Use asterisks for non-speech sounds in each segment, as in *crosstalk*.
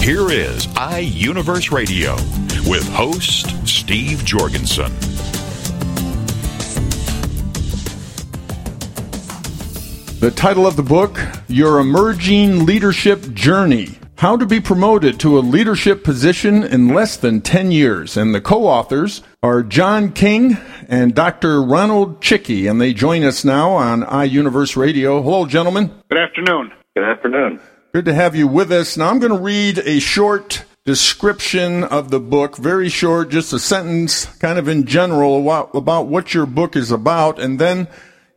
Here is iUniverse Radio with host Steve Jorgensen. The title of the book, Your Emerging Leadership Journey How to Be Promoted to a Leadership Position in Less Than 10 Years. And the co authors are John King and Dr. Ronald Cichy, and they join us now on iUniverse Radio. Hello, gentlemen. Good afternoon. Good afternoon. Good to have you with us. Now, I'm going to read a short description of the book, very short, just a sentence, kind of in general, about what your book is about, and then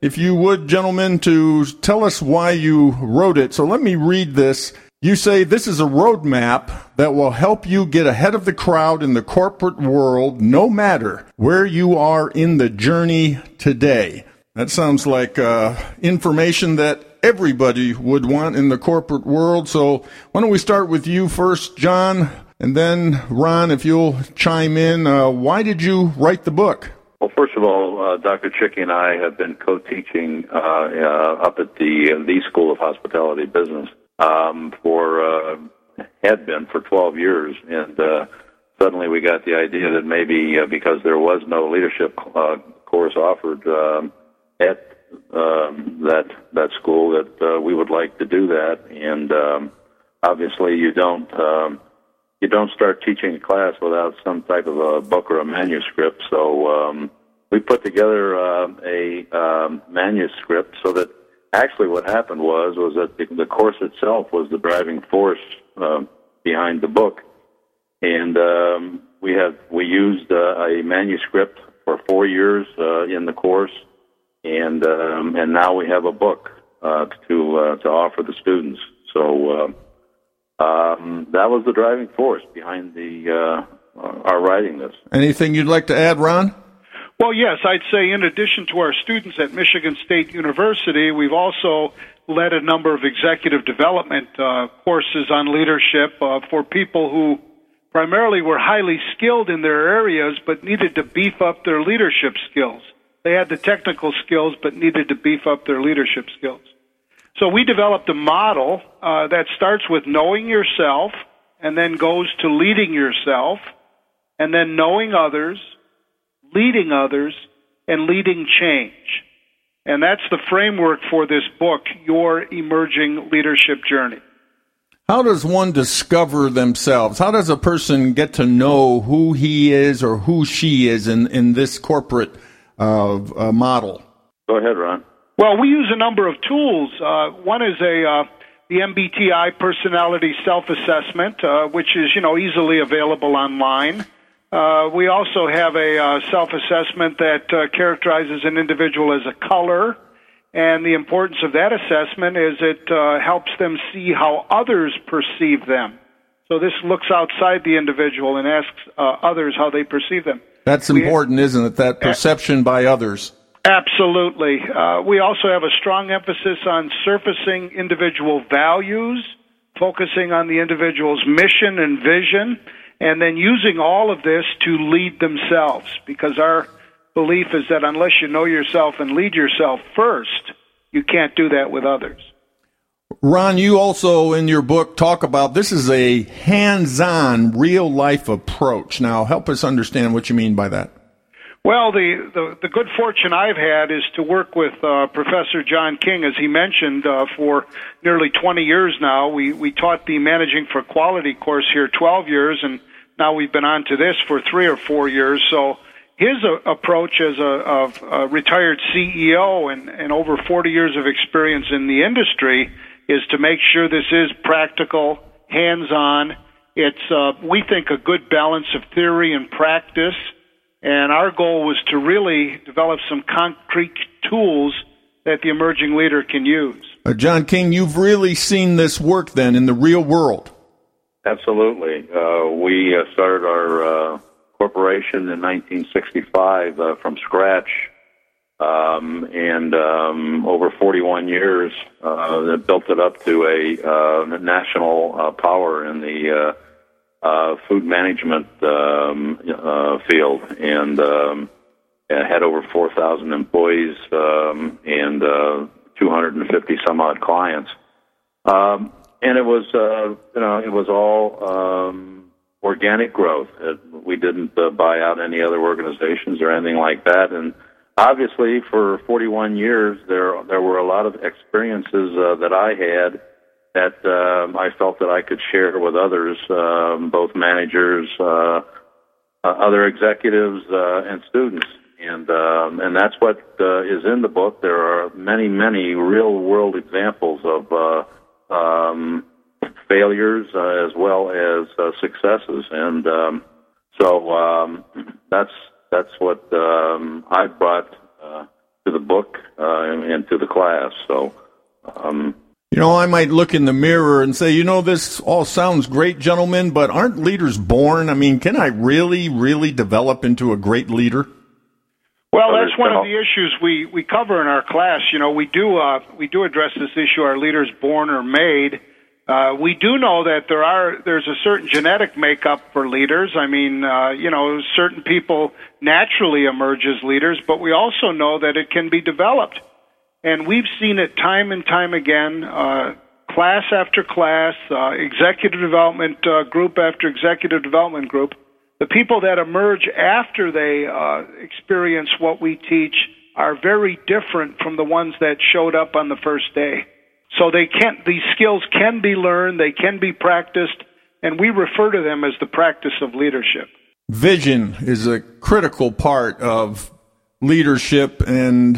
if you would, gentlemen, to tell us why you wrote it. So let me read this. You say this is a roadmap that will help you get ahead of the crowd in the corporate world, no matter where you are in the journey today. That sounds like uh, information that everybody would want in the corporate world. So why don't we start with you first, John, and then Ron, if you'll chime in. Uh, why did you write the book? Well, first of all, uh, Dr. Cichy and I have been co-teaching uh, uh, up at the uh, the School of Hospitality Business um, for uh, had been for 12 years, and suddenly we got the idea that maybe because there was no leadership course offered um, at um, that that school that uh, we would like to do that, and um, obviously you don't. Um, you don't start teaching a class without some type of a book or a manuscript. So um, we put together uh, a um, manuscript so that actually what happened was was that the, the course itself was the driving force uh, behind the book, and um, we have we used uh, a manuscript for four years uh, in the course, and um, and now we have a book uh, to uh, to offer the students. So. Uh, um, that was the driving force behind the uh, our writing this. Anything you'd like to add, Ron? Well, yes, I'd say in addition to our students at Michigan State University, we've also led a number of executive development uh, courses on leadership uh, for people who primarily were highly skilled in their areas but needed to beef up their leadership skills. They had the technical skills but needed to beef up their leadership skills. So we developed a model uh, that starts with knowing yourself and then goes to leading yourself and then knowing others, leading others, and leading change. And that's the framework for this book, Your Emerging Leadership Journey. How does one discover themselves? How does a person get to know who he is or who she is in, in this corporate uh, uh, model? Go ahead, Ron. Well, we use a number of tools. Uh, one is a uh, the MBTI personality self-assessment, uh, which is you know easily available online. Uh, we also have a uh, self-assessment that uh, characterizes an individual as a color, and the importance of that assessment is it uh, helps them see how others perceive them. So this looks outside the individual and asks uh, others how they perceive them. That's important, we, isn't it? That perception by others. Absolutely. Uh, we also have a strong emphasis on surfacing individual values, focusing on the individual's mission and vision, and then using all of this to lead themselves. Because our belief is that unless you know yourself and lead yourself first, you can't do that with others. Ron, you also in your book talk about this is a hands on, real life approach. Now, help us understand what you mean by that. Well, the, the, the good fortune I've had is to work with uh, Professor John King, as he mentioned, uh, for nearly 20 years now. We we taught the Managing for Quality course here 12 years, and now we've been on to this for three or four years. So his uh, approach as a, of a retired CEO and, and over 40 years of experience in the industry is to make sure this is practical, hands-on. It's uh, we think a good balance of theory and practice and our goal was to really develop some concrete tools that the emerging leader can use. Uh, John King, you've really seen this work then in the real world. Absolutely. Uh, we uh, started our uh, corporation in 1965 uh, from scratch, um, and um, over 41 years, uh, built it up to a uh, national uh, power in the uh, uh, food management um, uh, field, and um, had over 4,000 employees um, and uh, 250 some odd clients. Um, and it was uh, you know it was all um, organic growth. It, we didn't uh, buy out any other organizations or anything like that. And obviously, for 41 years, there there were a lot of experiences uh, that I had that um, I felt that I could share with others, um, both managers, uh, uh, other executives, uh, and students. And um, and that's what uh, is in the book. There are many, many real world examples of uh, um, failures uh, as well as uh, successes, and um, so um, that's that's what um, I brought uh, to the book uh, and to the class. So. Um, you know, I might look in the mirror and say, you know, this all sounds great, gentlemen, but aren't leaders born? I mean, can I really, really develop into a great leader? Well, that's one of the issues we, we cover in our class. You know, we do uh, we do address this issue: are leaders born or made? Uh, we do know that there are there's a certain genetic makeup for leaders. I mean, uh, you know, certain people naturally emerge as leaders, but we also know that it can be developed, and we've seen it time and time again. Uh, class after class, uh, executive development uh, group after executive development group the people that emerge after they experience what we teach are very different from the ones that showed up on the first day. So they can these skills can be learned, they can be practiced, and we refer to them as the practice of leadership. Vision is a critical part of leadership and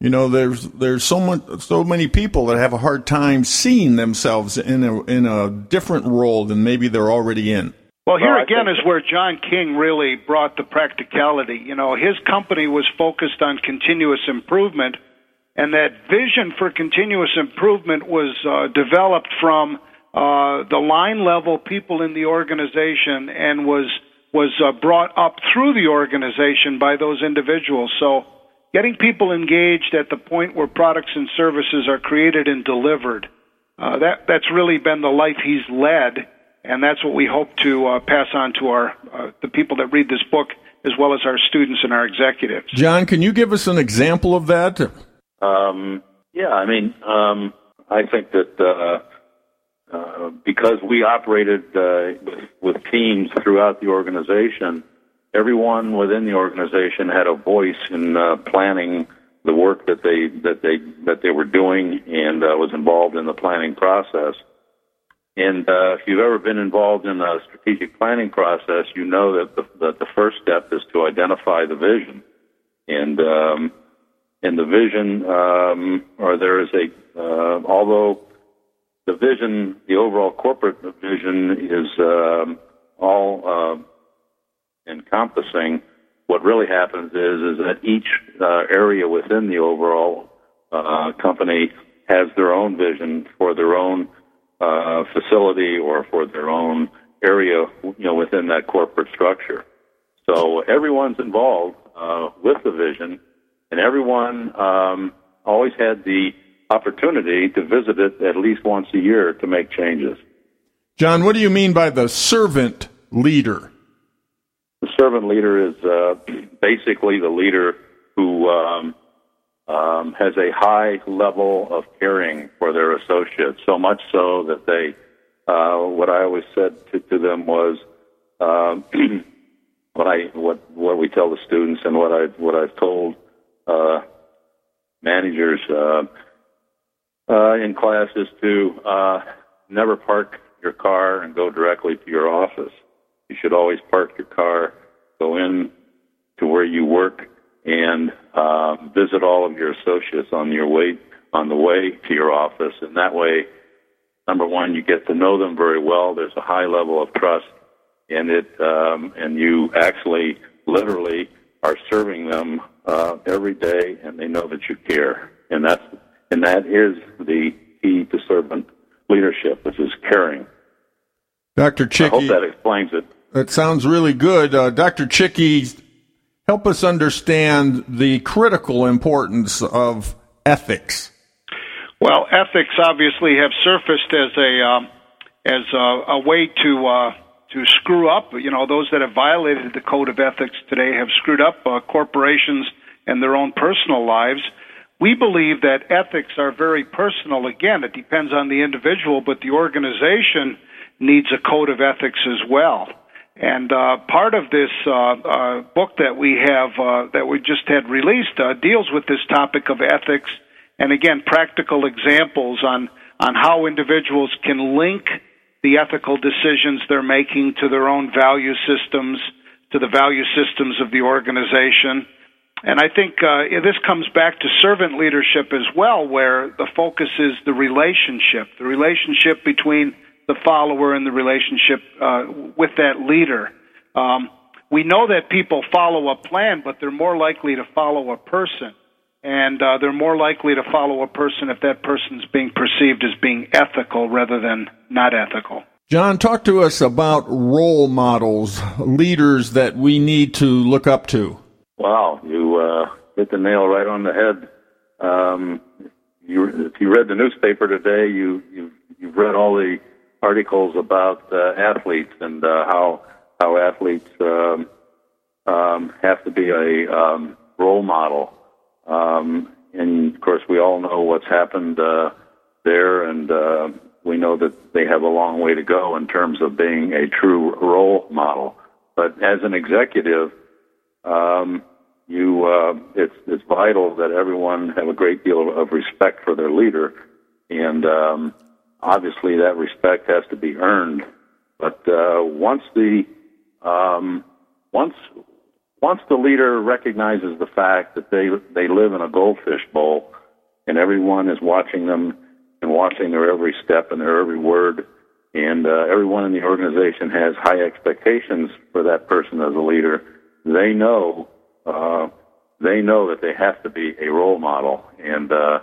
you know there's there's so much so many people that have a hard time seeing themselves in a in a different role than maybe they're already in. Well, here well, again is where John King really brought the practicality. You know, his company was focused on continuous improvement, and that vision for continuous improvement was uh, developed from uh, the line level people in the organization and was was uh, brought up through the organization by those individuals. So, getting people engaged at the point where products and services are created and delivered. Uh, that that's really been the life he's led and that's what we hope to uh, pass on to our uh, the people that read this book, as well as our students and our executives. John, can you give us an example of that? Um, yeah, I mean, um, I think that uh, uh because we operated uh, with, teams throughout the organization, everyone within the organization had a voice in uh, planning the work that they that they that they were doing and was involved in the planning process. And uh, if you've ever been involved in a strategic planning process, you know that the, that the first step is to identify the vision. And um, in the vision, um, or there is a, uh, although the vision, the overall corporate vision is um, all uh, encompassing. What really happens is is that each uh, area within the overall uh, company has their own vision for their own uh, facility or for their own area, you know, within that corporate structure. So everyone's involved uh, with the vision, and everyone um, always had the opportunity to visit it at least once a year to make changes. John, what do you mean by the servant leader? The servant leader is uh, basically the leader who um, um, has a high level of caring for their associates, so much so that they, uh, what I always said to, to them was, um, *clears throat* what I what what we tell the students and what I what I've told uh, managers uh, uh, in class is to uh, never park your car and go directly to your office. You should always park your car, go in to where you work, and uh, visit all of your associates on your way on the way to your office, and that way, number one, you get to know them very well. There's a high level of trust, and it um, and you actually literally are serving them uh, every day, and they know that you care, and that's and that is the key to servant leadership, which is caring. Dr. Cichy. I hope that explains it. That sounds really good. Uh, Dr. Cichy, help us understand the critical importance of ethics. Well, ethics obviously have surfaced as a um, as a, a, way to uh, to screw up. You know, those that have violated the code of ethics today have screwed up uh, corporations and their own personal lives. We believe that ethics are very personal. Again, it depends on the individual, but the organization needs a code of ethics as well. And uh, part of this uh, uh, book that we have uh, that we just had released uh, deals with this topic of ethics, and again, practical examples on on how individuals can link the ethical decisions they're making to their own value systems, to the value systems of the organization. And I think uh, this comes back to servant leadership as well, where the focus is the relationship, the relationship between the follower and the relationship uh, with that leader. Um, we know that people follow a plan, but they're more likely to follow a person. And uh, they're more likely to follow a person if that person's being perceived as being ethical rather than not ethical. John, talk to us about role models, leaders that we need to look up to. Wow, you uh, hit the nail right on the head. Um, you, if you read the newspaper today, you, you you've read all the articles about uh, athletes and uh, how how athletes um, um, have to be a um, role model. Um, and of course, we all know what's happened uh, there, and uh, we know that they have a long way to go in terms of being a true role model. But as an executive, um, you uh, it's it's vital that everyone have a great deal of respect for their leader, and um, obviously that respect has to be earned. But uh, once the um, once once the leader recognizes the fact that they they live in a goldfish bowl, and everyone is watching them and watching their every step and their every word, and uh, everyone in the organization has high expectations for that person as a leader, they know uh, they know that they have to be a role model, and uh,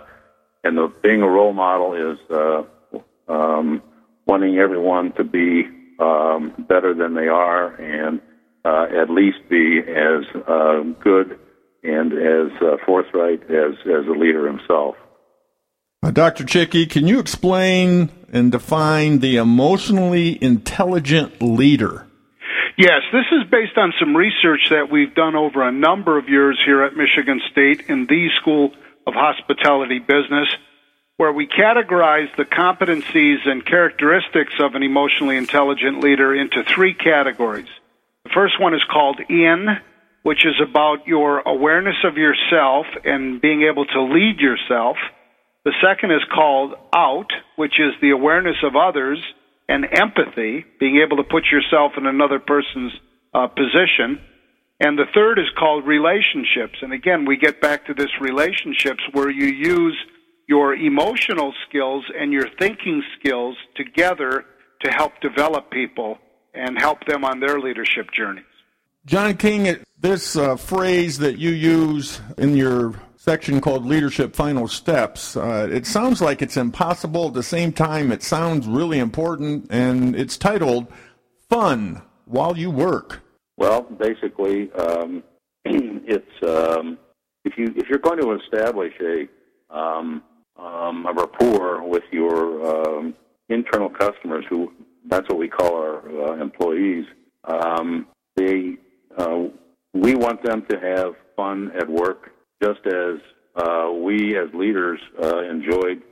and the, being a role model is uh, um, wanting everyone to be um, better than they are and uh, at least be as uh, good and as uh, forthright as, as the leader himself. Uh, Dr. Cichy, can you explain and define the emotionally intelligent leader? Yes, this is based on some research that we've done over a number of years here at Michigan State in the School of Hospitality Business where we categorize the competencies and characteristics of an emotionally intelligent leader into three categories. The first one is called in, which is about your awareness of yourself and being able to lead yourself. The second is called out, which is the awareness of others and empathy, being able to put yourself in another person's uh, position. And the third is called relationships. And again, we get back to this relationships where you use your emotional skills and your thinking skills together to help develop people and help them on their leadership journeys. John King, this uh, phrase that you use in your section called Leadership Final Steps, uh, it sounds like it's impossible. At the same time, it sounds really important, and it's titled Fun While You Work. Well, basically, um, *clears throat* it's um, if you if you're going to establish a um, um, a rapport with your um, internal customers, who that's what we call our uh, employees. Um, they, uh, we want them to have fun at work, just as uh, we as leaders uh, enjoyed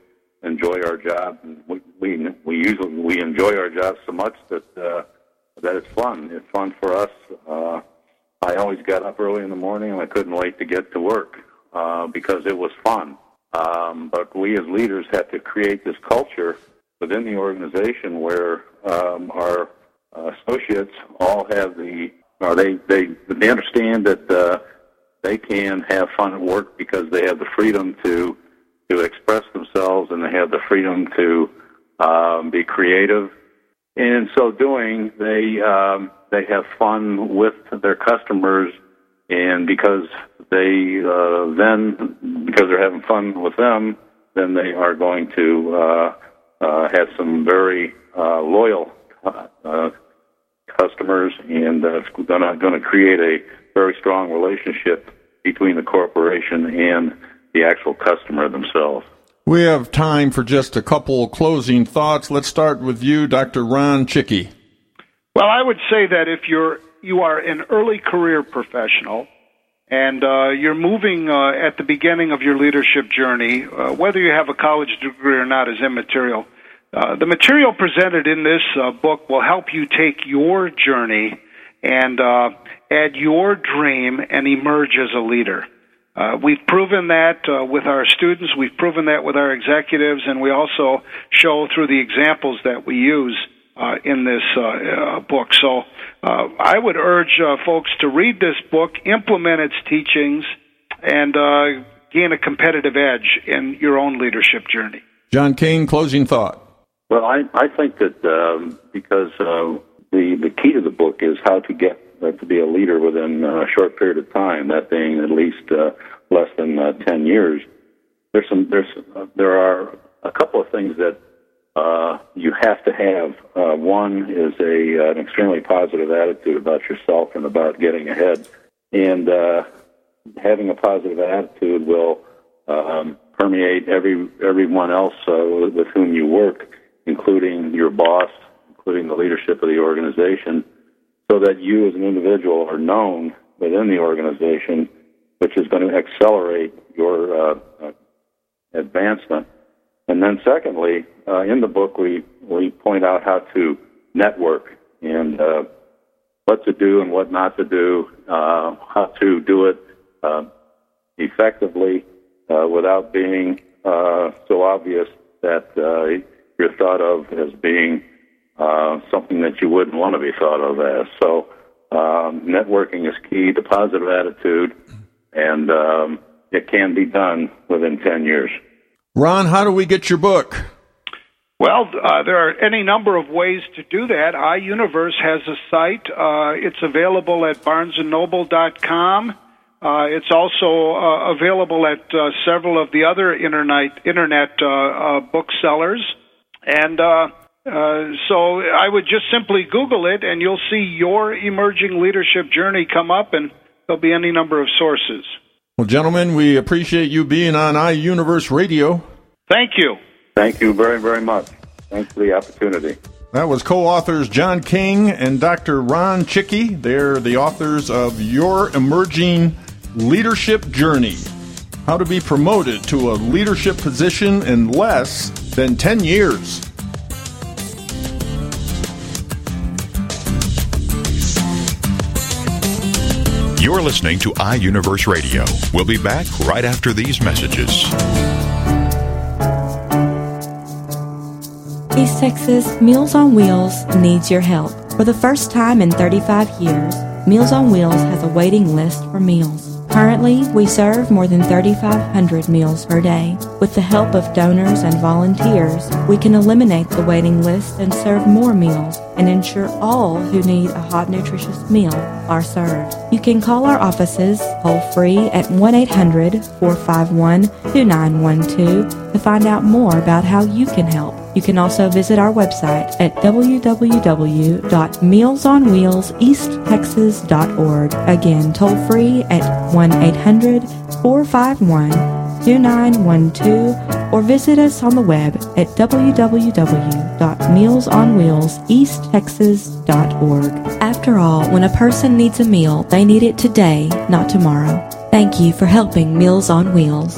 enjoy our job. We, we we usually we enjoy our job so much that uh, that it's fun. It's fun for us. Uh, I always got up early in the morning and I couldn't wait to get to work uh, because it was fun. Um, but we as leaders have to create this culture within the organization where um, our uh, associates all have the, or they they they understand that uh, they can have fun at work because they have the freedom to to express themselves and they have the freedom to um, be creative. And in so doing, they um, they have fun with their customers and because they uh, then because they're having fun with them, then they are going to uh, uh, have some very uh, loyal uh, customers, and uh, it's going to create a very strong relationship between the corporation and the actual customer themselves. We have time for just a couple closing thoughts. Let's start with you, Dr. Ron Cichy. Well, I would say that if you're you are an early career professional and uh, you're moving uh, at the beginning of your leadership journey, uh, whether you have a college degree or not is immaterial. Uh, the material presented in this uh, book will help you take your journey and uh, add your dream and emerge as a leader. Uh, we've proven that uh, with our students, we've proven that with our executives, and we also show through the examples that we use in this book. So I would urge folks to read this book, implement its teachings, and gain a competitive edge in your own leadership journey. John King, closing thought. Well, I, I think that um, because the the key to the book is how to get uh, to be a leader within a short period of time, that being at least uh, less than uh, 10 years. There's some, there's, uh, there are a couple of things that uh, you have to have. Uh, one is a, uh, an extremely positive attitude about yourself and about getting ahead. And uh, having a positive attitude will um, permeate every everyone else uh, with whom you work, including your boss, including the leadership of the organization so that you as an individual are known within the organization, which is going to accelerate your uh, uh, advancement. And then, secondly, uh, in the book, we, we point out how to network and uh, what to do and what not to do, uh, how to do it uh, effectively without being so obvious that you're thought of as being uh, something that you wouldn't want to be thought of as. So um, networking is key to positive attitude, and um, it can be done within 10 years. Ron, how do we get your book? Well, uh, there are any number of ways to do that. iUniverse has a site. Uh, it's available at barnesandnoble.com. Uh, it's also uh, available at uh, several of the other internet internet uh, uh, booksellers, and uh, uh, so I would just simply Google it, and you'll see your emerging leadership journey come up, and there'll be any number of sources. Well, gentlemen, we appreciate you being on iUniverse Radio. Thank you. Thank you very, very much. Thanks for the opportunity. That was co authors John King and Dr. Ron Cichy. They're the authors of Your Emerging Leadership Journey How to Be Promoted to a Leadership Position in Less Than 10 Years. You're listening to iUniverse Radio. We'll be back right after these messages. East Texas Meals on Wheels needs your help. For the first time in 35 years, Meals on Wheels has a waiting list for meals. Currently, we serve more than 3,500 meals per day. With the help of donors and volunteers, we can eliminate the waiting list and serve more meals and ensure all who need a hot, nutritious meal are served. You can call our offices toll free at 1 800 451 2912 to find out more about how you can help. You can also visit our website at www.mealsonwheelseasttexas.org. Again, toll free at 1 800 451 2912 or visit us on the web at www.mealsonwheelseasttexas.org. After all, when a person needs a meal, they need it today, not tomorrow. Thank you for helping Meals on Wheels.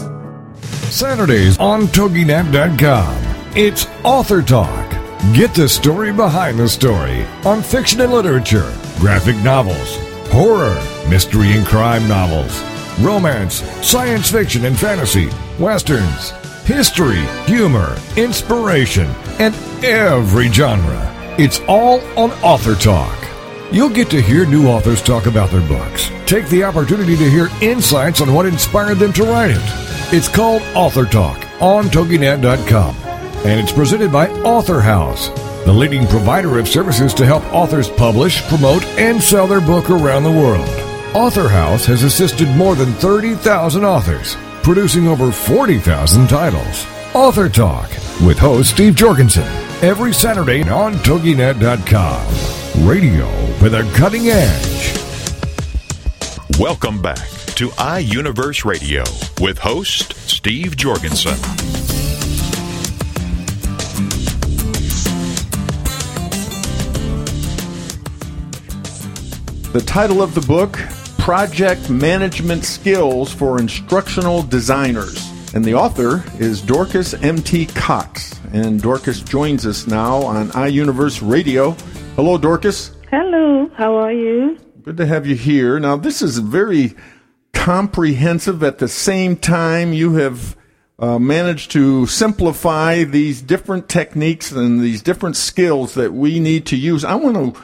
Saturdays on TogiNet.com. It's Author Talk. Get the story behind the story on fiction and literature, graphic novels, horror, mystery and crime novels, romance, science fiction and fantasy, westerns, history, humor, inspiration, and every genre. It's all on Author Talk. You'll get to hear new authors talk about their books. Take the opportunity to hear insights on what inspired them to write it. It's called Author Talk on TogiNet.com and it's presented by Author House, the leading provider of services to help authors publish, promote, and sell their book around the world. Author House has assisted more than 30,000 authors, producing over 40,000 titles. Author Talk with host Steve Jorgensen. every Saturday on TogiNet.com. Radio with a cutting edge. Welcome back to iUniverse Radio with host Steve Jorgensen. The title of the book Project Management Skills for Instructional Designers. And the author is Dorcas M.T. Cox. And Dorcas joins us now on iUniverse Radio. Hello, Dorcas. Hello, how are you? Good to have you here. Now, this is very comprehensive. At the same time, you have uh, managed to simplify these different techniques and these different skills that we need to use. I want to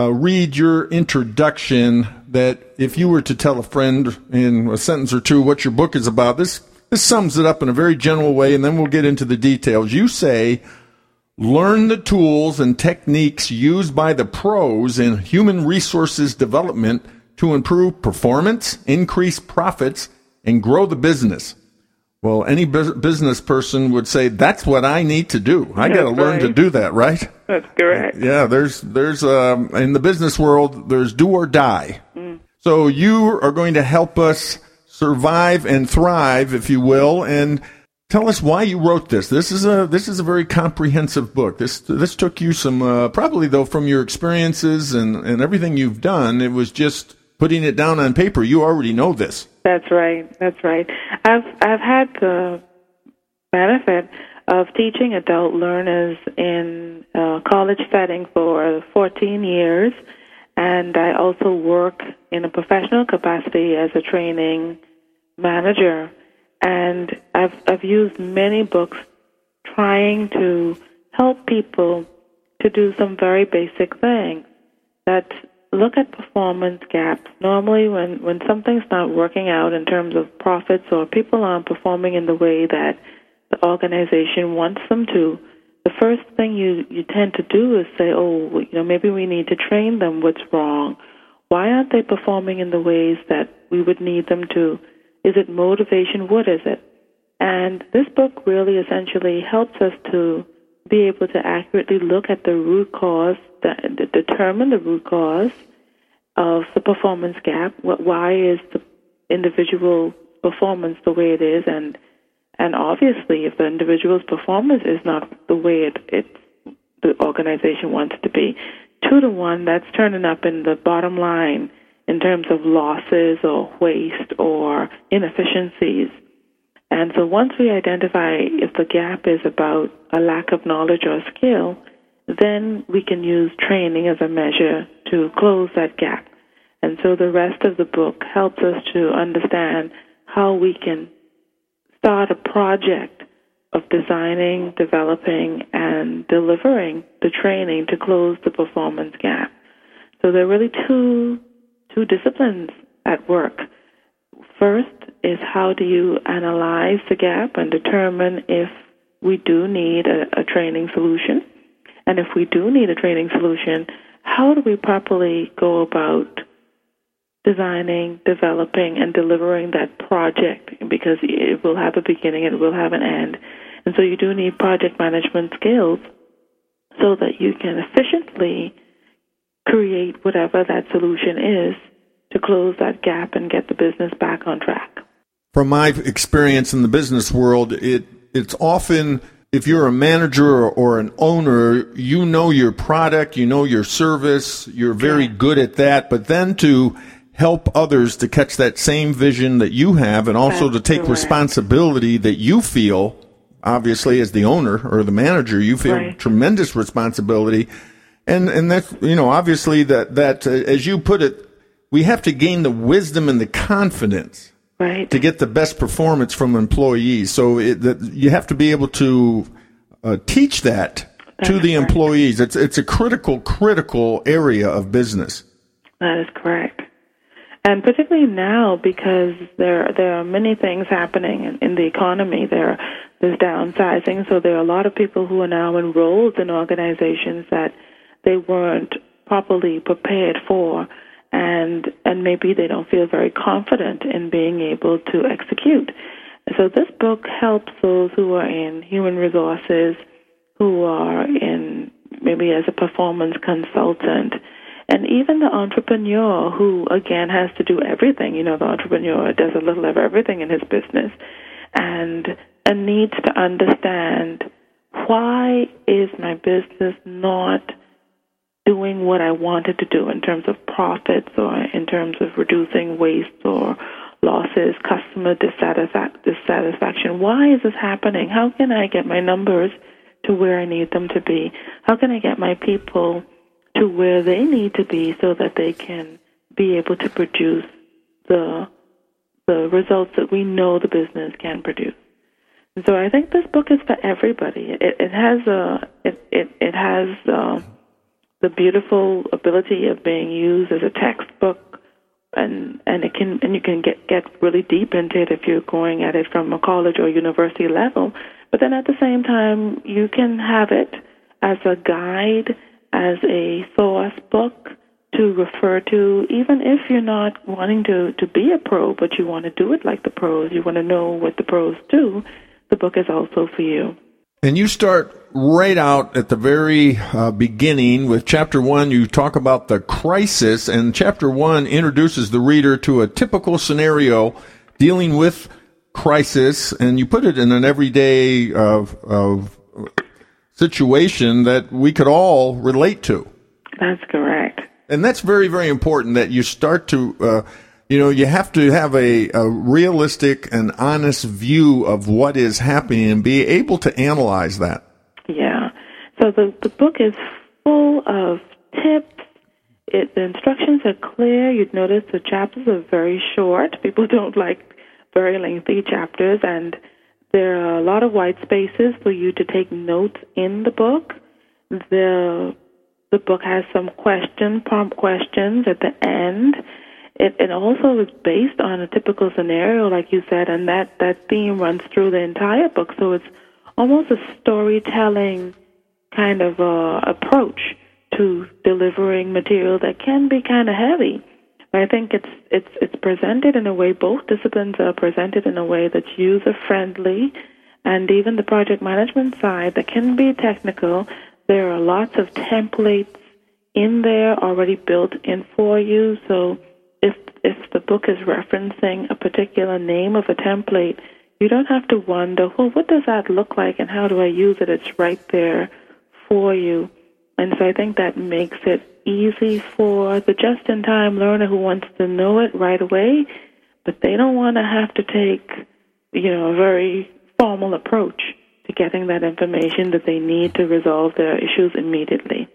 uh, read your introduction that if you were to tell a friend in a sentence or two what your book is about, this, this sums it up in a very general way, and then we'll get into the details. You say, learn the tools and techniques used by the pros in human resources development to improve performance, increase profits, and grow the business. Well, any business person would say that's what I need to do. I got to learn right. to do that, right? That's correct. Yeah, there's there's um, in the business world there's do or die. Mm. So you are going to help us survive and thrive, if you will, and tell us why you wrote this. This is a this is a very comprehensive book. This this took you some uh, probably though from your experiences and and everything you've done. It was just putting it down on paper. You already know this. That's right. That's right. I've I've had the benefit of teaching adult learners in a college setting for 14 years, and I also work in a professional capacity as a training manager. And I've I've used many books trying to help people to do some very basic things that look at performance gaps. Normally, when, when something's not working out in terms of profits or people aren't performing in the way that the organization wants them to, the first thing you, you tend to do is say, oh, you know, maybe we need to train them. What's wrong? Why aren't they performing in the ways that we would need them to? Is it motivation? What is it? And this book really essentially helps us to be able to accurately look at the root cause, determine the root cause of the performance gap. Why is the individual performance the way it is? And and obviously, if the individual's performance is not the way it, it the organization wants it to be, two to one, that's turning up in the bottom line in terms of losses or waste or inefficiencies. And so once we identify if the gap is about a lack of knowledge or skill, then we can use training as a measure to close that gap. And so the rest of the book helps us to understand how we can start a project of designing, developing, and delivering the training to close the performance gap. So there are really two, two disciplines at work. First is how do you analyze the gap and determine if we do need a, a training solution? And if we do need a training solution, how do we properly go about designing, developing, and delivering that project? Because it will have a beginning and it will have an end. And so you do need project management skills so that you can efficiently create whatever that solution is to close that gap and get the business back on track. From my experience in the business world, it it's often if you're a manager or an owner, you know your product, you know your service, you're very good at that, but then to help others to catch that same vision that you have and also That's to take correct. responsibility that you feel obviously as the owner or the manager you feel right. tremendous responsibility and and that's you know obviously that that uh, as you put it we have to gain the wisdom and the confidence right. to get the best performance from employees. So it, that you have to be able to uh, teach that to the correct. employees. It's it's a critical critical area of business. That is correct. And particularly now, because there there are many things happening in, in the economy. There there's downsizing, so there are a lot of people who are now enrolled in organizations that they weren't properly prepared for and and maybe they don't feel very confident in being able to execute. So this book helps those who are in human resources who are in maybe as a performance consultant, and even the entrepreneur who again has to do everything. You know, the entrepreneur does a little of everything in his business, and and needs to understand why is my business not doing what I wanted to do in terms of profits or in terms of reducing waste or losses, customer dissatisfaction. Why is this happening? How can I get my numbers to where I need them to be? How can I get my people to where they need to be so that they can be able to produce the the results that we know the business can produce? And so I think this book is for everybody. It, it has a it it, it has uh, the beautiful ability of being used as a textbook, and and it can and you can get get really deep into it if you're going at it from a college or university level. But then at the same time, you can have it as a guide, as a source book to refer to, even if you're not wanting to to be a pro, but you want to do it like the pros. You want to know what the pros do. The book is also for you. And you start right out at the very uh, beginning with chapter one. You talk about the crisis, and chapter one introduces the reader to a typical scenario dealing with crisis, and you put it in an everyday of, of situation that we could all relate to. That's correct. And that's very, very important that you start to. Uh, you know, you have to have a, a, realistic and honest view of what is happening and be able to analyze that. Yeah. So the, the book is full of tips. It, the instructions are clear. You'd notice the chapters are very short. People *laughs* don't like very lengthy chapters, and there are a lot of white spaces for you to take notes in the book. The the book has some question prompt questions at the end it, it also is based on a typical scenario, like you said, and that, that theme runs through the entire book. So it's almost a storytelling kind of uh, approach to delivering material that can be kind of heavy. But I think it's it's it's presented in a way. Both disciplines are presented in a way that's user friendly, and even the project management side that can be technical. There are lots of templates in there already built in for you, so if if the book is referencing a particular name of a template, you don't have to wonder, well, what does that look like and how do I use it? It's right there for you. And so I think that makes it easy for the just in time learner who wants to know it right away, but they don't want to have to take, you know, a very formal approach to getting that information that they need to resolve their issues immediately.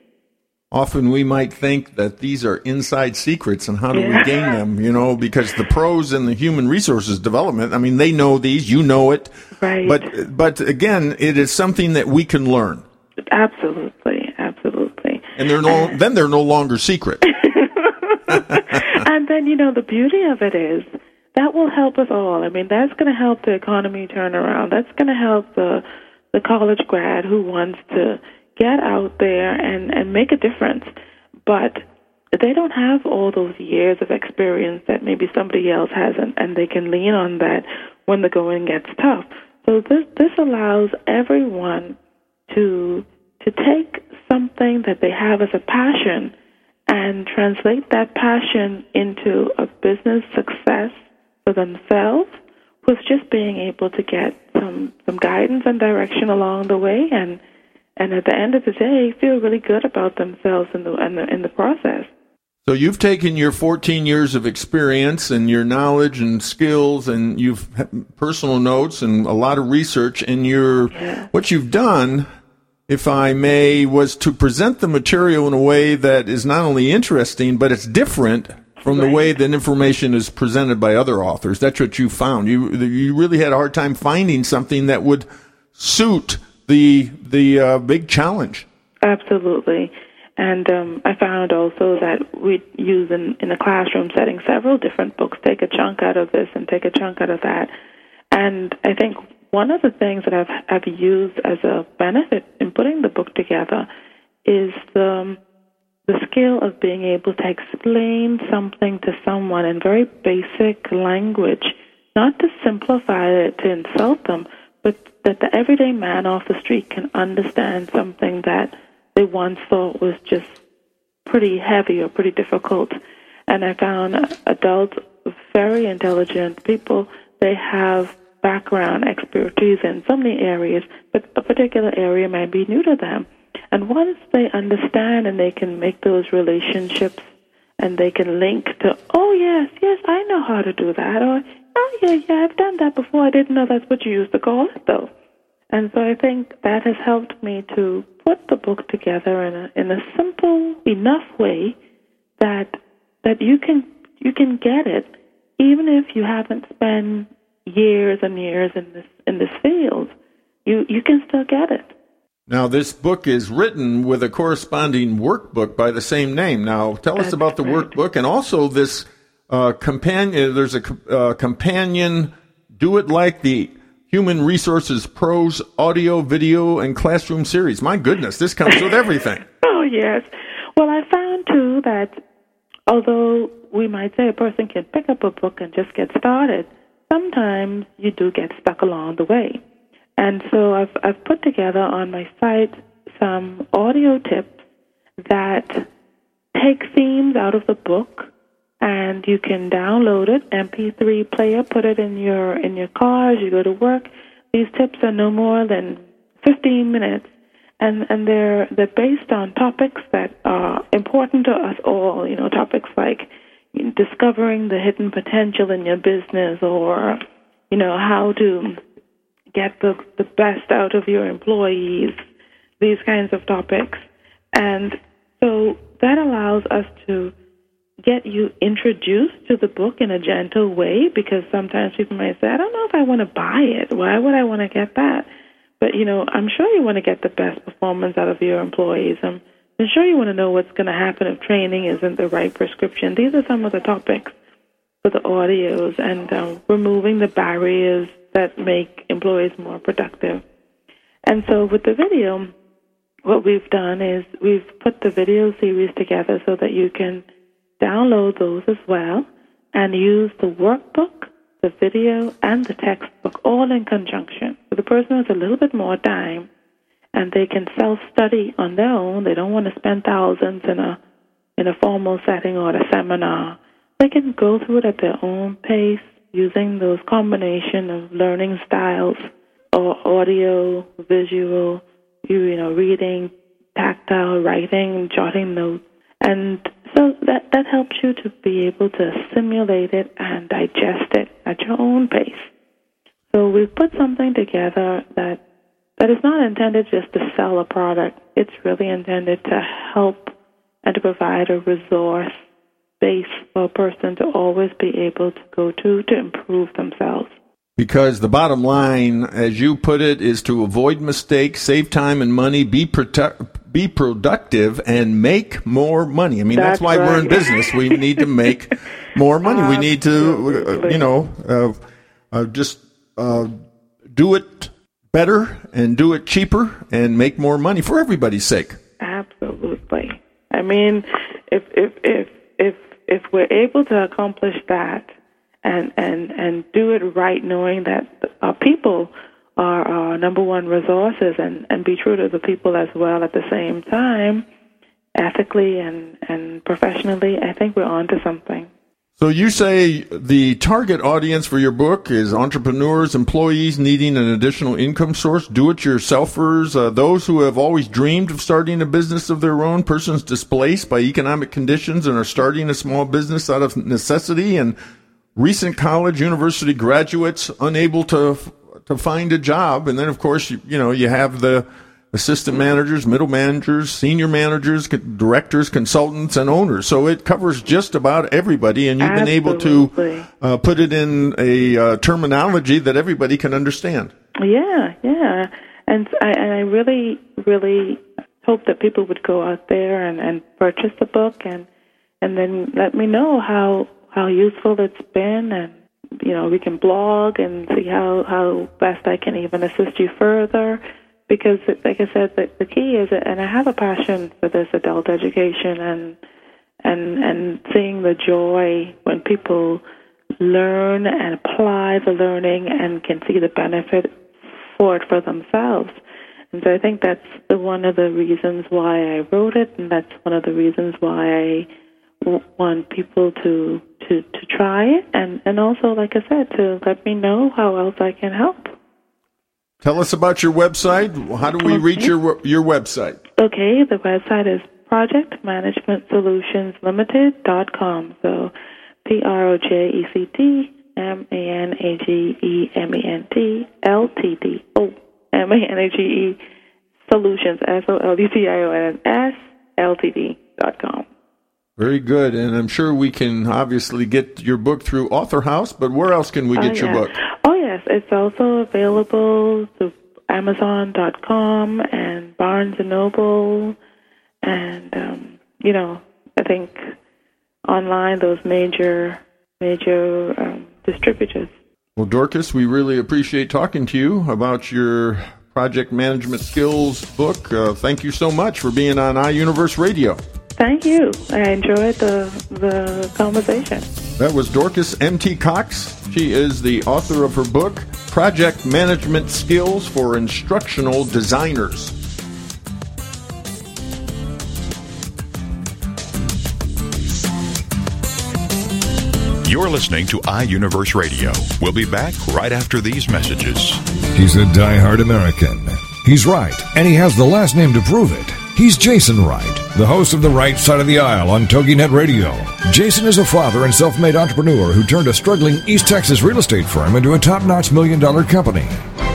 Often we might think that these are inside secrets and how do yeah. we gain them you know because the pros in the human resources development i mean they know these you know it. Right. But but again it is something that we can learn. Absolutely absolutely and they're no then they're no longer secret *laughs* and then you know the beauty of it is that will help us all i mean that's going to help the economy turn around that's going to help the the college grad who wants to get out there and, and make a difference. But they don't have all those years of experience that maybe somebody else has, and, and they can lean on that when the going gets tough. So this this allows everyone to to take something that they have as a passion and translate that passion into a business success for themselves was just being able to get some some guidance and direction along the way and and at the end of the day, feel really good about themselves in the in the, in the process. So you've taken your 14 years of experience and your knowledge and skills, and you've personal notes and a lot of research, and your yeah. what you've done, if I may, was to present the material in a way that is not only interesting but it's different from right. the way that information is presented by other authors. That's what you found. You you really had a hard time finding something that would suit the the uh, big challenge. Absolutely. And um, I found also that we use in, in a classroom setting several different books, take a chunk out of this and take a chunk out of that. And I think one of the things that I've, I've used as a benefit in putting the book together is the, the skill of being able to explain something to someone in very basic language, not to simplify it to insult them, but that the everyday man off the street can understand something that they once thought was just pretty heavy or pretty difficult. And I found adults very intelligent people. They have background expertise in so many areas, but a particular area might be new to them. And once they understand and they can make those relationships and they can link to, oh, yes, yes, I know how to do that. Or, oh, yeah, yeah, I've done that before. I didn't know that's what you used to call it, though. And so I think that has helped me to put the book together in a in a simple enough way that that you can you can get it even if you haven't spent years and years in this in this field. You you can still get it. Now, this book is written with a corresponding workbook by the same name. Now, tell That's us about the right. workbook and also this uh, companion. There's a uh, companion. Do it like the Human Resources Pros audio, video, and classroom series. My goodness, this comes with everything. *laughs* Oh yes. Well, I found too that although we might say a person can pick up a book and just get started, sometimes you do get stuck along the way. And so I've I've put together on my site some audio tips that take themes out of the book and you can download it mp3 player put it in your in your car as you go to work these tips are no more than 15 minutes and and they're they're based on topics that are important to us all you know topics like discovering the hidden potential in your business or you know how to get the the best out of your employees these kinds of topics and so that allows us to get you introduced to the book in a gentle way because sometimes people might say, I don't know if I want to buy it. Why would I want to get that? But, you know, I'm sure you want to get the best performance out of your employees. I'm, I'm sure you want to know what's going to happen if training isn't the right prescription. These are some of the topics for the audios and um, removing the barriers that make employees more productive. And so with the video, what we've done is we've put the video series together so that you can download those as well and use the workbook, the video, and the textbook all in conjunction. So the person with a little bit more time and they can self study on their own, they don't want to spend thousands in a in a formal setting or a seminar. They can go through it at their own pace using those combination of learning styles or audio, visual, you, know, reading, tactile, writing, jotting notes. And so that, that helps you to be able to assimilate it and digest it at your own pace. So we've put something together that that is not intended just to sell a product. It's really intended to help and to provide a resource base for a person to always be able to go to to improve themselves. Because the bottom line, as you put it, is to avoid mistakes, save time and money, be prote- be productive, and make more money. I mean, that's, That's why we're in business. We need to make *laughs* more money. We need to, uh, you know, uh, uh, just uh, do it better and do it cheaper and make more money for everybody's sake. Absolutely. I mean, if if if if if we're able to accomplish that and and and do it right, knowing that our people are our number one resources, and and be true to the people as well at the same time, ethically and and professionally, I think we're onto something. So you say the target audience for your book is entrepreneurs, employees needing an additional income source, do-it-yourselfers, uh, those who have always dreamed of starting a business of their own, persons displaced by economic conditions and are starting a small business out of necessity, and recent college, university graduates unable to to find a job. And then, of course, you, you know you have the assistant managers, middle managers, senior managers, directors, consultants, and owners. So it covers just about everybody, and you've been able to uh, put it in a uh, terminology that everybody can understand. Yeah, yeah, and I, and I really, really hope that people would go out there and, and purchase the book and and then let me know how how useful it's been, and you know we can blog and see how how best I can even assist you further. Because, like I said, the, the key is, and I have a passion for this adult education and and and seeing the joy when people learn and apply the learning and can see the benefit for it for themselves. And so I think that's the, one of the reasons why I wrote it, and that's one of the reasons why I want people to, to to try it, and and also, like I said, to let me know how else I can help. Tell us about your website. How do we Okay. reach your your website? Okay, the website is projectmanagementsolutionsLimited.com. So P R O J E C T M A N A G E M E N T L T D O oh, M A N A G E Solutions S O L U T I O N S L T D dot com. Very good, and I'm sure we can obviously get your book through AuthorHouse. But where else can we get Oh, your book? Yes, it's also available to Amazon.com and Barnes and Noble, and um, you know, I think online those major major um, distributors. Well, Dorcas, we really appreciate talking to you about your project management skills book. Uh, thank you so much for being on iUniverse Radio. Thank you. I enjoyed the the conversation. That was Dorcas M.T. Cox. She is the author of her book, Project Management Skills for Instructional Designers. You're listening to iUniverse Radio. We'll be back right after these messages. He's a die-hard American. He's right, and he has the last name to prove it. He's Jason Wright, the host of The Right Side of the Aisle on TogiNet Radio. Jason is a father and self-made entrepreneur who turned a struggling East Texas real estate firm into a top-notch million-dollar company.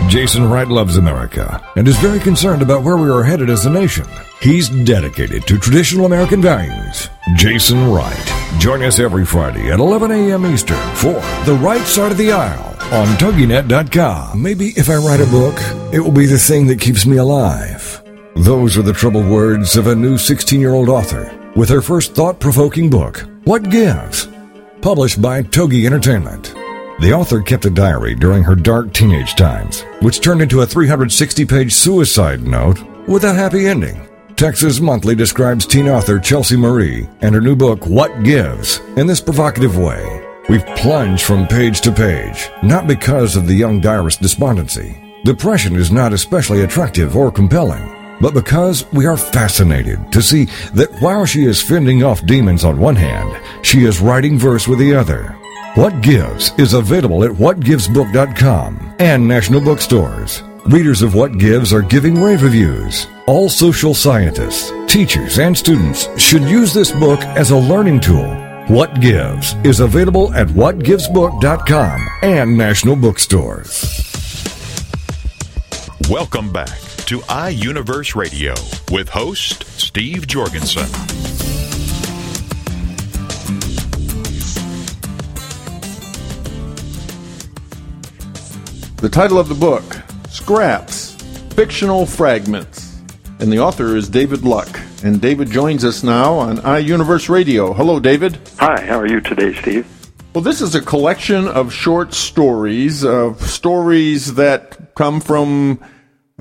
Jason Wright loves America and is very concerned about where we are headed as a nation. He's dedicated to traditional American values. Jason Wright. Join us every Friday at 11 a.m. Eastern for The Right Side of the Aisle on TogiNet.com. Maybe if I write a book, it will be the thing that keeps me alive. Those are the troubled words of a new 16 year old author with her first thought provoking book, What Gives? Published by Togi Entertainment. The author kept a diary during her dark teenage times, which turned into a 360 page suicide note with a happy ending. Texas Monthly describes teen author Chelsea Marie and her new book, What Gives, in this provocative way. We've plunged from page to page, not because of the young diarist's despondency. Depression is not especially attractive or compelling, but because we are fascinated to see that while she is fending off demons on one hand, she is writing verse with the other. What Gives is available at whatgivesbook.com and national bookstores. Readers of What Gives are giving rave reviews. All social scientists, teachers, and students should use this book as a learning tool. What Gives is available at whatgivesbook.com and national bookstores. Welcome back to iUniverse Radio with host Steve Jorgensen. The title of the book, Scraps, Fictional Fragments. And the author is David Luck. And David joins us now on iUniverse Radio. Hello, David. Hi, how are you today, Steve? Well, this is a collection of short stories, of stories that come from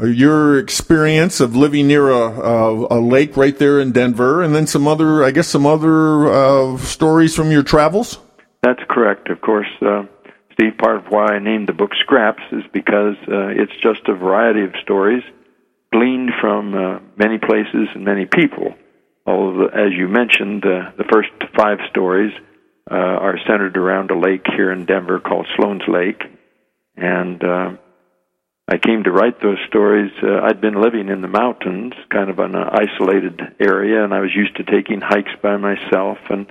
your experience of living near a, a, a lake right there in Denver, and then some other, I guess, some other uh, stories from your travels. That's correct. Of course, uh, Steve, part of why I named the book Scraps is because uh, it's just a variety of stories gleaned from uh, many places and many people. Although, as you mentioned, uh, the first five stories uh, are centered around a lake here in Denver called Sloan's Lake. And I came to write those stories. Uh, I'd been living in the mountains, kind of an isolated area, and I was used to taking hikes by myself and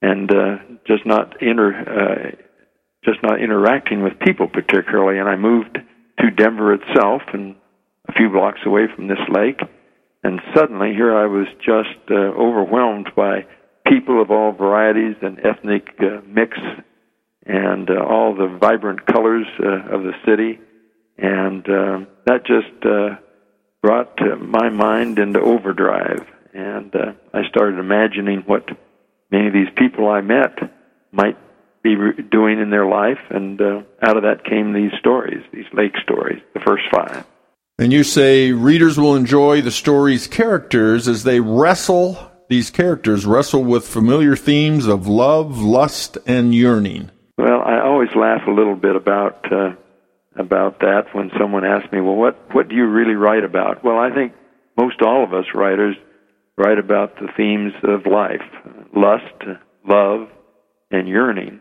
and uh, just not inter uh, just not interacting with people particularly. And I moved to Denver itself, and a few blocks away from this lake, and suddenly here I was just uh, overwhelmed by people of all varieties and ethnic uh, mix, and uh, all the vibrant colors uh, of the city, and uh, that just uh, brought my mind into overdrive, and uh, I started imagining what many of these people I met might be re- doing in their life, and uh, out of that came these stories, these lake stories, the first five. And you say readers will enjoy the story's characters as they wrestle, these characters wrestle with familiar themes of love, lust, and yearning. Well, I always laugh a little bit about uh, about that when someone asks me, "Well, what what do you really write about?" Well, I think most all of us writers write about the themes of life: lust, love, and yearning.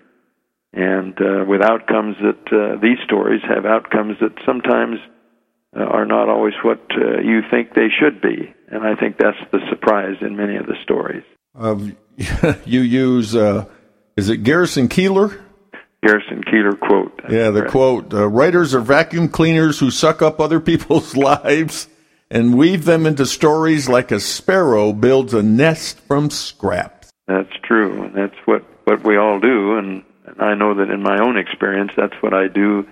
And uh, with outcomes that uh, these stories have outcomes that sometimes uh, are not always what uh, you think they should be. And I think that's the surprise in many of the stories. *laughs* you use, uh, is it Garrison Keillor? Garrison Keillor quote. Yeah, the quote uh, Writers are vacuum cleaners who suck up other people's *laughs* lives and weave them into stories like a sparrow builds a nest from scraps. That's true, and that's what, what we all do. And, and I know that in my own experience, that's what I do.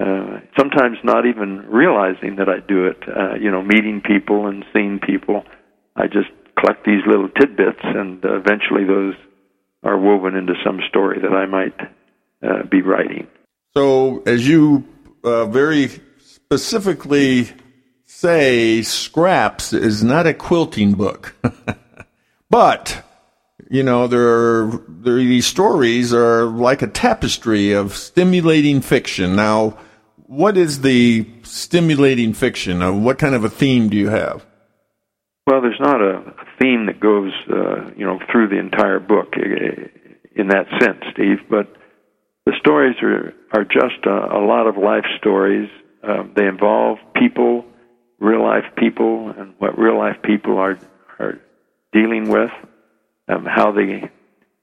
Uh, sometimes not even realizing that I do it. Uh, you know, meeting people and seeing people. I just collect these little tidbits, and uh, eventually those are woven into some story that I might uh, be writing. So, as you uh, very specifically say, Scraps is not a quilting book, *laughs* but you know there are there, these stories are like a tapestry of stimulating fiction. Now, what is the stimulating fiction? Uh, what kind of a theme do you have? Well, there's not a theme that goes, uh, you know, through the entire book uh, in that sense, Steve. But the stories are are just a, a lot of life stories. Um, they involve people, real life people, and what real life people are are dealing with. Um, how they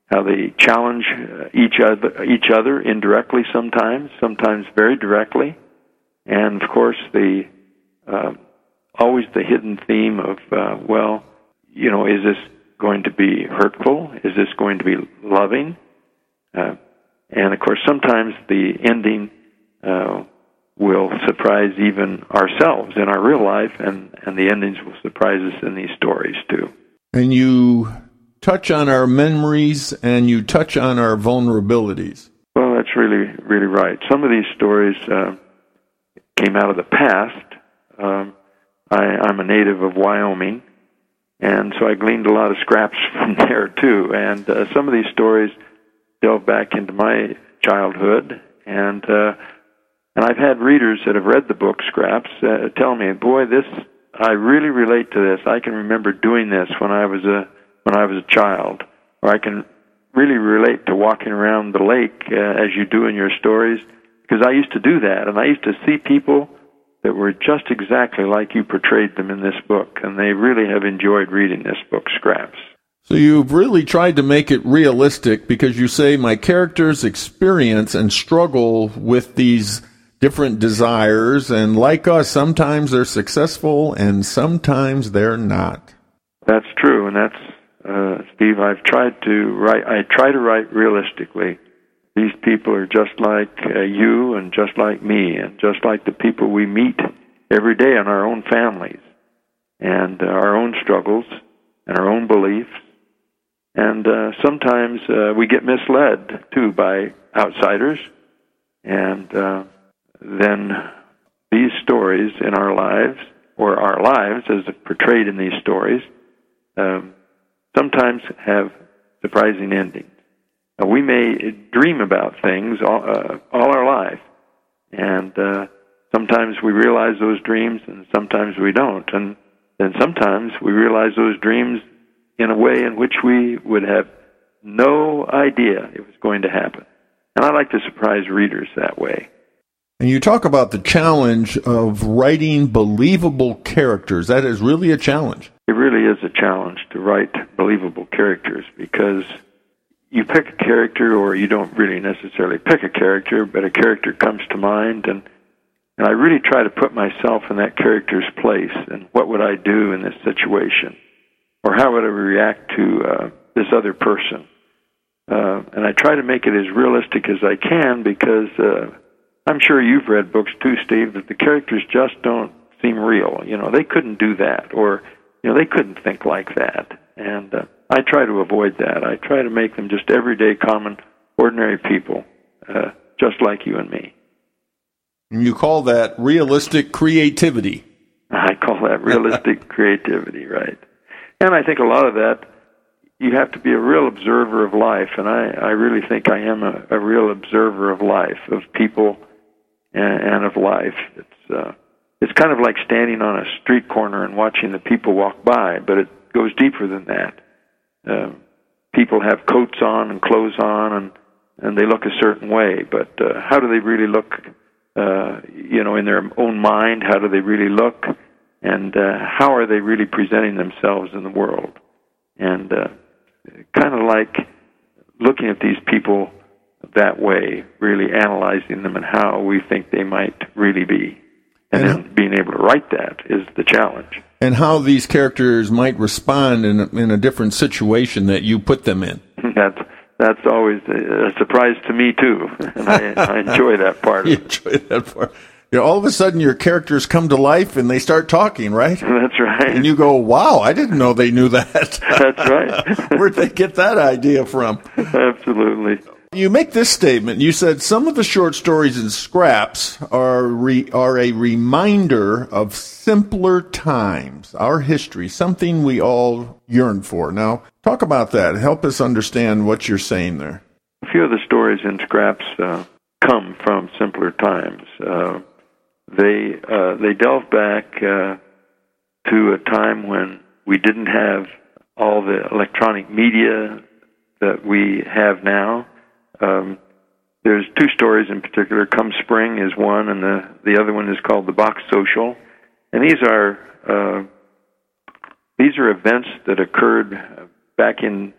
how they challenge uh, each other each other indirectly sometimes, sometimes very directly, and of course the uh, always the hidden theme of uh, well, you know, is this going to be hurtful? Is this going to be loving? Uh, and of course, sometimes the ending uh, will surprise even ourselves in our real life, and, and the endings will surprise us in these stories too. And you touch on our memories and you touch on our vulnerabilities. Well, that's really, really right. Some of these stories uh, came out of the past. Um, I, I'm a native of Wyoming, and so I gleaned a lot of scraps *laughs* from there too. And uh, some of these stories delve back into my childhood, and uh, and I've had readers that have read the book Scraps uh, tell me, "Boy, this I really relate to this. I can remember doing this when I was a when I was a child, or I can really relate to walking around the lake uh, as you do in your stories, because I used to do that, and I used to see people." that were just exactly like you portrayed them in this book, and they really have enjoyed reading this book, Scraps. So you've really tried to make it realistic because you say my characters experience and struggle with these different desires, and like us, sometimes they're successful and sometimes they're not. That's true, and that's uh, Steve. I've tried to write. I try to write realistically. These people are just like uh, you, and just like me, and just like the people we meet every day in our own families, and uh, our own struggles, and our own beliefs and uh, sometimes uh, we get misled too by outsiders, and uh, then these stories in our lives, or our lives as portrayed in these stories, um, sometimes have surprising endings. We may dream about things all, uh, all our life, and uh, sometimes we realize those dreams, and sometimes we don't. And then sometimes we realize those dreams in a way in which we would have no idea it was going to happen. And I like to surprise readers that way. And you talk about the challenge of writing believable characters. That is really a challenge. It really is a challenge to write believable characters because you pick a character, or you don't really necessarily pick a character, but a character comes to mind, and and I really try to put myself in that character's place and what would I do in this situation or how would I react to uh, this other person? Uh, and I try to make it as realistic as I can because uh, I'm sure you've read books too, Steve, that the characters just don't seem real. You know, they couldn't do that, or you know, they couldn't think like that. And uh, I try to avoid that. I try to make them just everyday, common, ordinary people, uh, just like you and me. You call that realistic creativity. I call that realistic creativity, right? And I think a lot of that, you have to be a real observer of life. And I, I really think I am a, a real observer of life, of people and, and of life. It's uh, it's kind of like standing on a street corner and watching the people walk by, but it goes deeper than that. Uh, people have coats on and clothes on, and and they look a certain way, but uh, how do they really look? Uh, you know, in their own mind, how do they really look? And uh, how are they really presenting themselves in the world? And uh, kind of like looking at these people that way, really analyzing them and how we think they might really be. And, and then being able to write that is the challenge. And how these characters might respond in a, in a different situation that you put them in. *laughs* that's that's always a surprise to me too, *laughs* and I, I enjoy that part. *laughs* you enjoy that part. You know, all of a sudden, your characters come to life and they start talking, right? That's right. And you go, "Wow, I didn't know they knew that." That's right. *laughs* Where'd they get that idea from? Absolutely. You make this statement. You said some of the short stories in scraps are re, are a reminder of simpler times, our history, something we all yearn for. Now, talk about that. Help us understand what you're saying there. A few of the stories in scraps uh, come from simpler times. Uh, they uh, they delve back uh, to a time when we didn't have all the electronic media that we have now. Um, there's two stories in particular. Come Spring is one, and the the other one is called the Box Social, and these are uh, these are events that occurred back in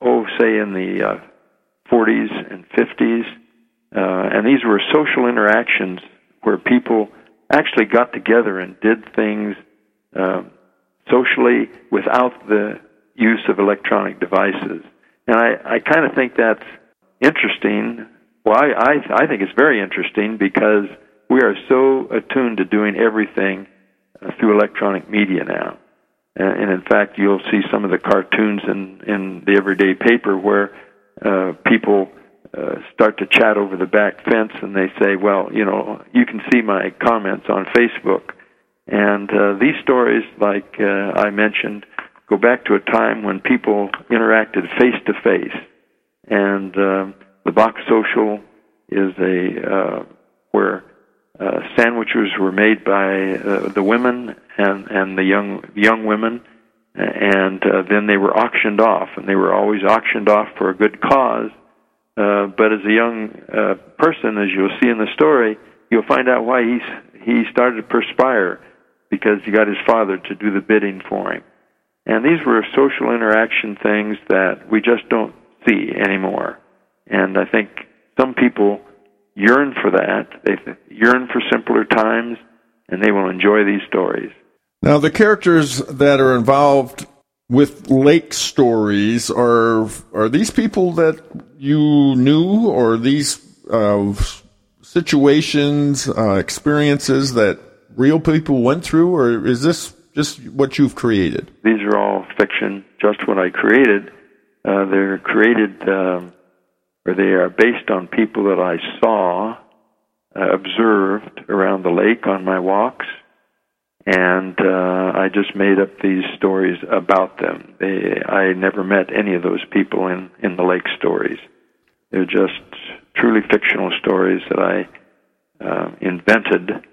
oh say in the uh, 40s and 50s, uh, and these were social interactions where people actually got together and did things uh, socially without the use of electronic devices. And I, I kind of think that's interesting. Well, I, I, I think it's very interesting because we are so attuned to doing everything uh, through electronic media now. Uh, and in fact, you'll see some of the cartoons in, in the everyday paper where uh, people uh, start to chat over the back fence and they say, well, you know, you can see my comments on Facebook. And uh, these stories, like uh, I mentioned, go back to a time when people interacted face to face and uh, the box social is a uh, where uh, sandwiches were made by uh, the women and and the young young women, and uh, then they were auctioned off, and they were always auctioned off for a good cause. Uh, but as a young uh, person, as you'll see in the story, you'll find out why he's he started to perspire because he got his father to do the bidding for him. And these were social interaction things that we just don't see anymore. And I think some people yearn for that. They yearn for simpler times, and they will enjoy these stories. Now, the characters that are involved with lake stories are are these people that you knew, or these uh, situations, uh, experiences that real people went through, or is this just what you've created? These are all fiction, just what I created. Uh, they're created, um, or they are based on people that I saw, uh, observed around the lake on my walks, and uh, I just made up these stories about them. They, I never met any of those people in in the lake stories. They're just truly fictional stories that I uh, invented,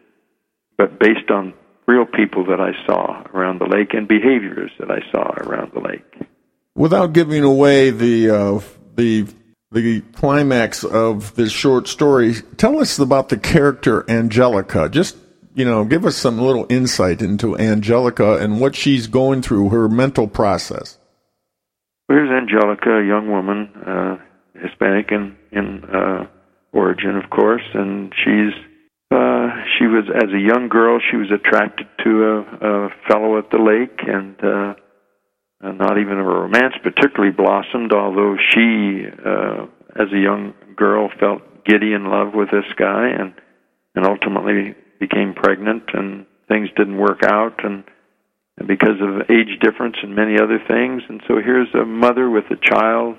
but based on real people that I saw around the lake and behaviors that I saw around the lake. Without giving away the uh, the the climax of this short story, tell us about the character Angelica. Just you know, give us some little insight into Angelica and what she's going through, her mental process. Here's Angelica, a young woman, uh, Hispanic in in uh, origin, of course, and she's uh, she was as a young girl she was attracted to a, a fellow at the lake and. Uh, uh, not even a romance particularly blossomed, although she, uh, as a young girl, felt giddy in love with this guy and, and ultimately became pregnant and things didn't work out and, because of age difference and many other things. And so here's a mother with a child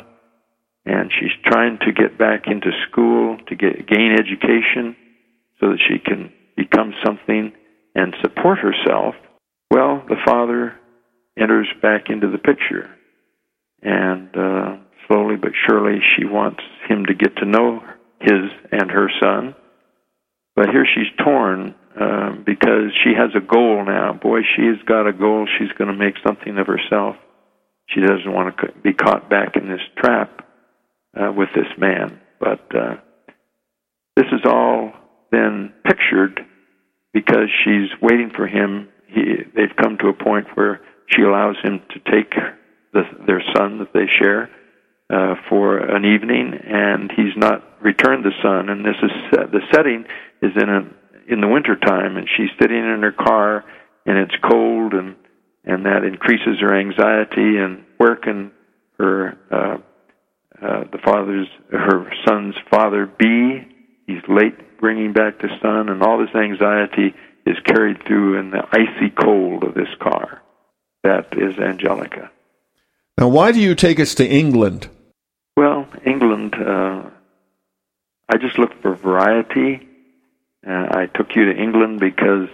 and she's trying to get back into school to get gain education so that she can become something and support herself. Well, the father enters back into the picture. And uh, slowly but surely, she wants him to get to know his and her son. But here she's torn uh, because she has a goal now. Boy, she has got a goal. She's going to make something of herself. She doesn't want to be caught back in this trap uh, with this man. But uh, this is all then pictured because she's waiting for him. He, they've come to a point where she allows him to take the, their son that they share uh, for an evening, and he's not returned the son. And this is the setting is in a in the winter time, and she's sitting in her car, and it's cold, and and that increases her anxiety. And where can her uh, uh, the father's her son's father be? He's late bringing back the son, and all this anxiety is carried through in the icy cold of this car. That is Angelica. Now, why do you take us to England? Well, England, uh, I just look for variety. Uh, I took you to England because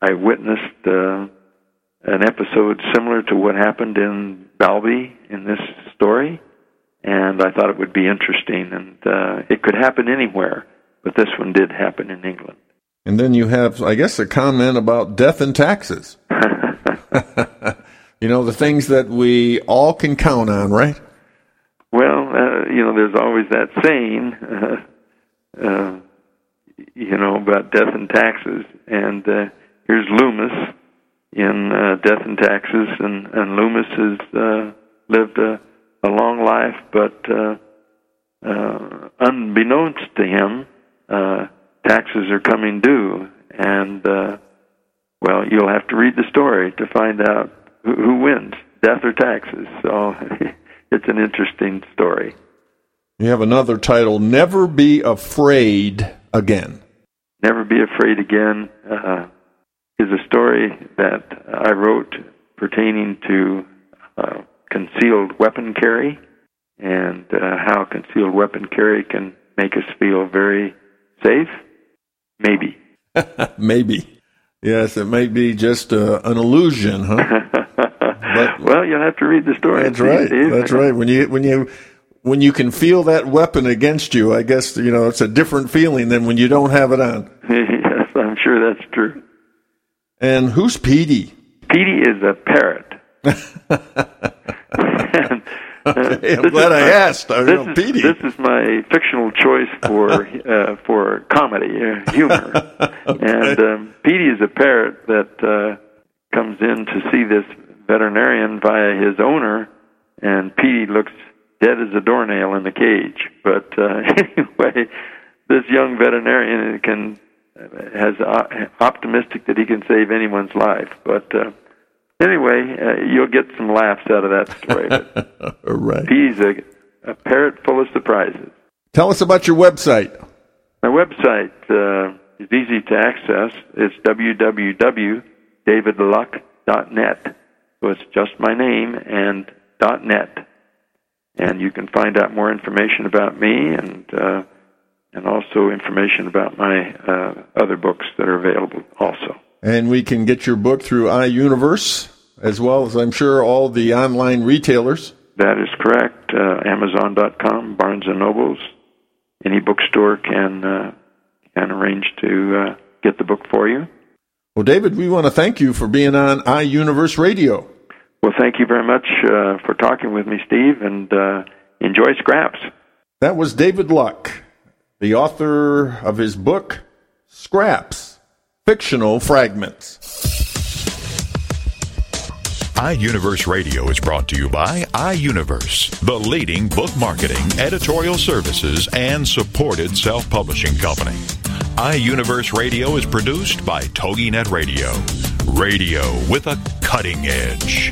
I witnessed uh, an episode similar to what happened in Balby in this story, and I thought it would be interesting. And uh, it could happen anywhere, but this one did happen in England. And then you have, I guess, a comment about death and taxes. *laughs* *laughs* you know, the things that we all can count on, right? Well, uh, you know, there's always that saying, *laughs* uh, uh, you know, about death and taxes. And uh, here's Loomis in uh, Death and Taxes, and, and Loomis has uh, lived a, a long life, but uh, uh, unbeknownst to him, uh, taxes are coming due. And, uh, well, you'll have to read the story to find out who, who wins, death or taxes. So *laughs* it's an interesting story. You have another title, Never Be Afraid Again. Never Be Afraid Again uh, is a story that I wrote pertaining to uh, concealed weapon carry and uh, how concealed weapon carry can make us feel very safe. Maybe. *laughs* Maybe. Yes, it may be just uh, an illusion, huh? *laughs* but, well, you'll have to read the story. That's right. *laughs* That's right. When you when you when you can feel that weapon against you, I guess you know it's a different feeling than when you don't have it on. *laughs* yes, I'm sure that's true. And who's Petey? Petey is a parrot. and, *laughs* okay, I'm glad I asked. I this, is, Petey. this is my fictional choice for *laughs* uh, for comedy, uh, humor. okay. And um, Petey is a parrot that uh, comes in to see this veterinarian via his owner, and Petey looks dead as a doornail in the cage. But uh, *laughs* anyway, this young veterinarian can has uh, optimistic that he can save anyone's life. But uh, anyway, uh, you'll get some laughs out of that story. *laughs* right. He's a, a parrot full of surprises. Tell us about your website. My website uh, is easy to access. It's www.davidluck.net. So it's just my name and .net, and you can find out more information about me and uh, and also information about my uh, other books that are available also. And we can get your book through iUniverse as well as I'm sure all the online retailers. That is correct. Uh, Amazon.com, Barnes and Nobles, any bookstore can uh, can arrange to uh, get the book for you. Well, David, we want to thank you for being on iUniverse Radio. Well, thank you very much uh, for talking with me, Steve, and uh, enjoy Scraps. That was David Luck, the author of his book, Scraps Fictional Fragments. iUniverse Radio is brought to you by iUniverse, the leading book marketing, editorial services, and supported self publishing company. iUniverse Radio is produced by TogiNet Radio. Radio with a cutting edge.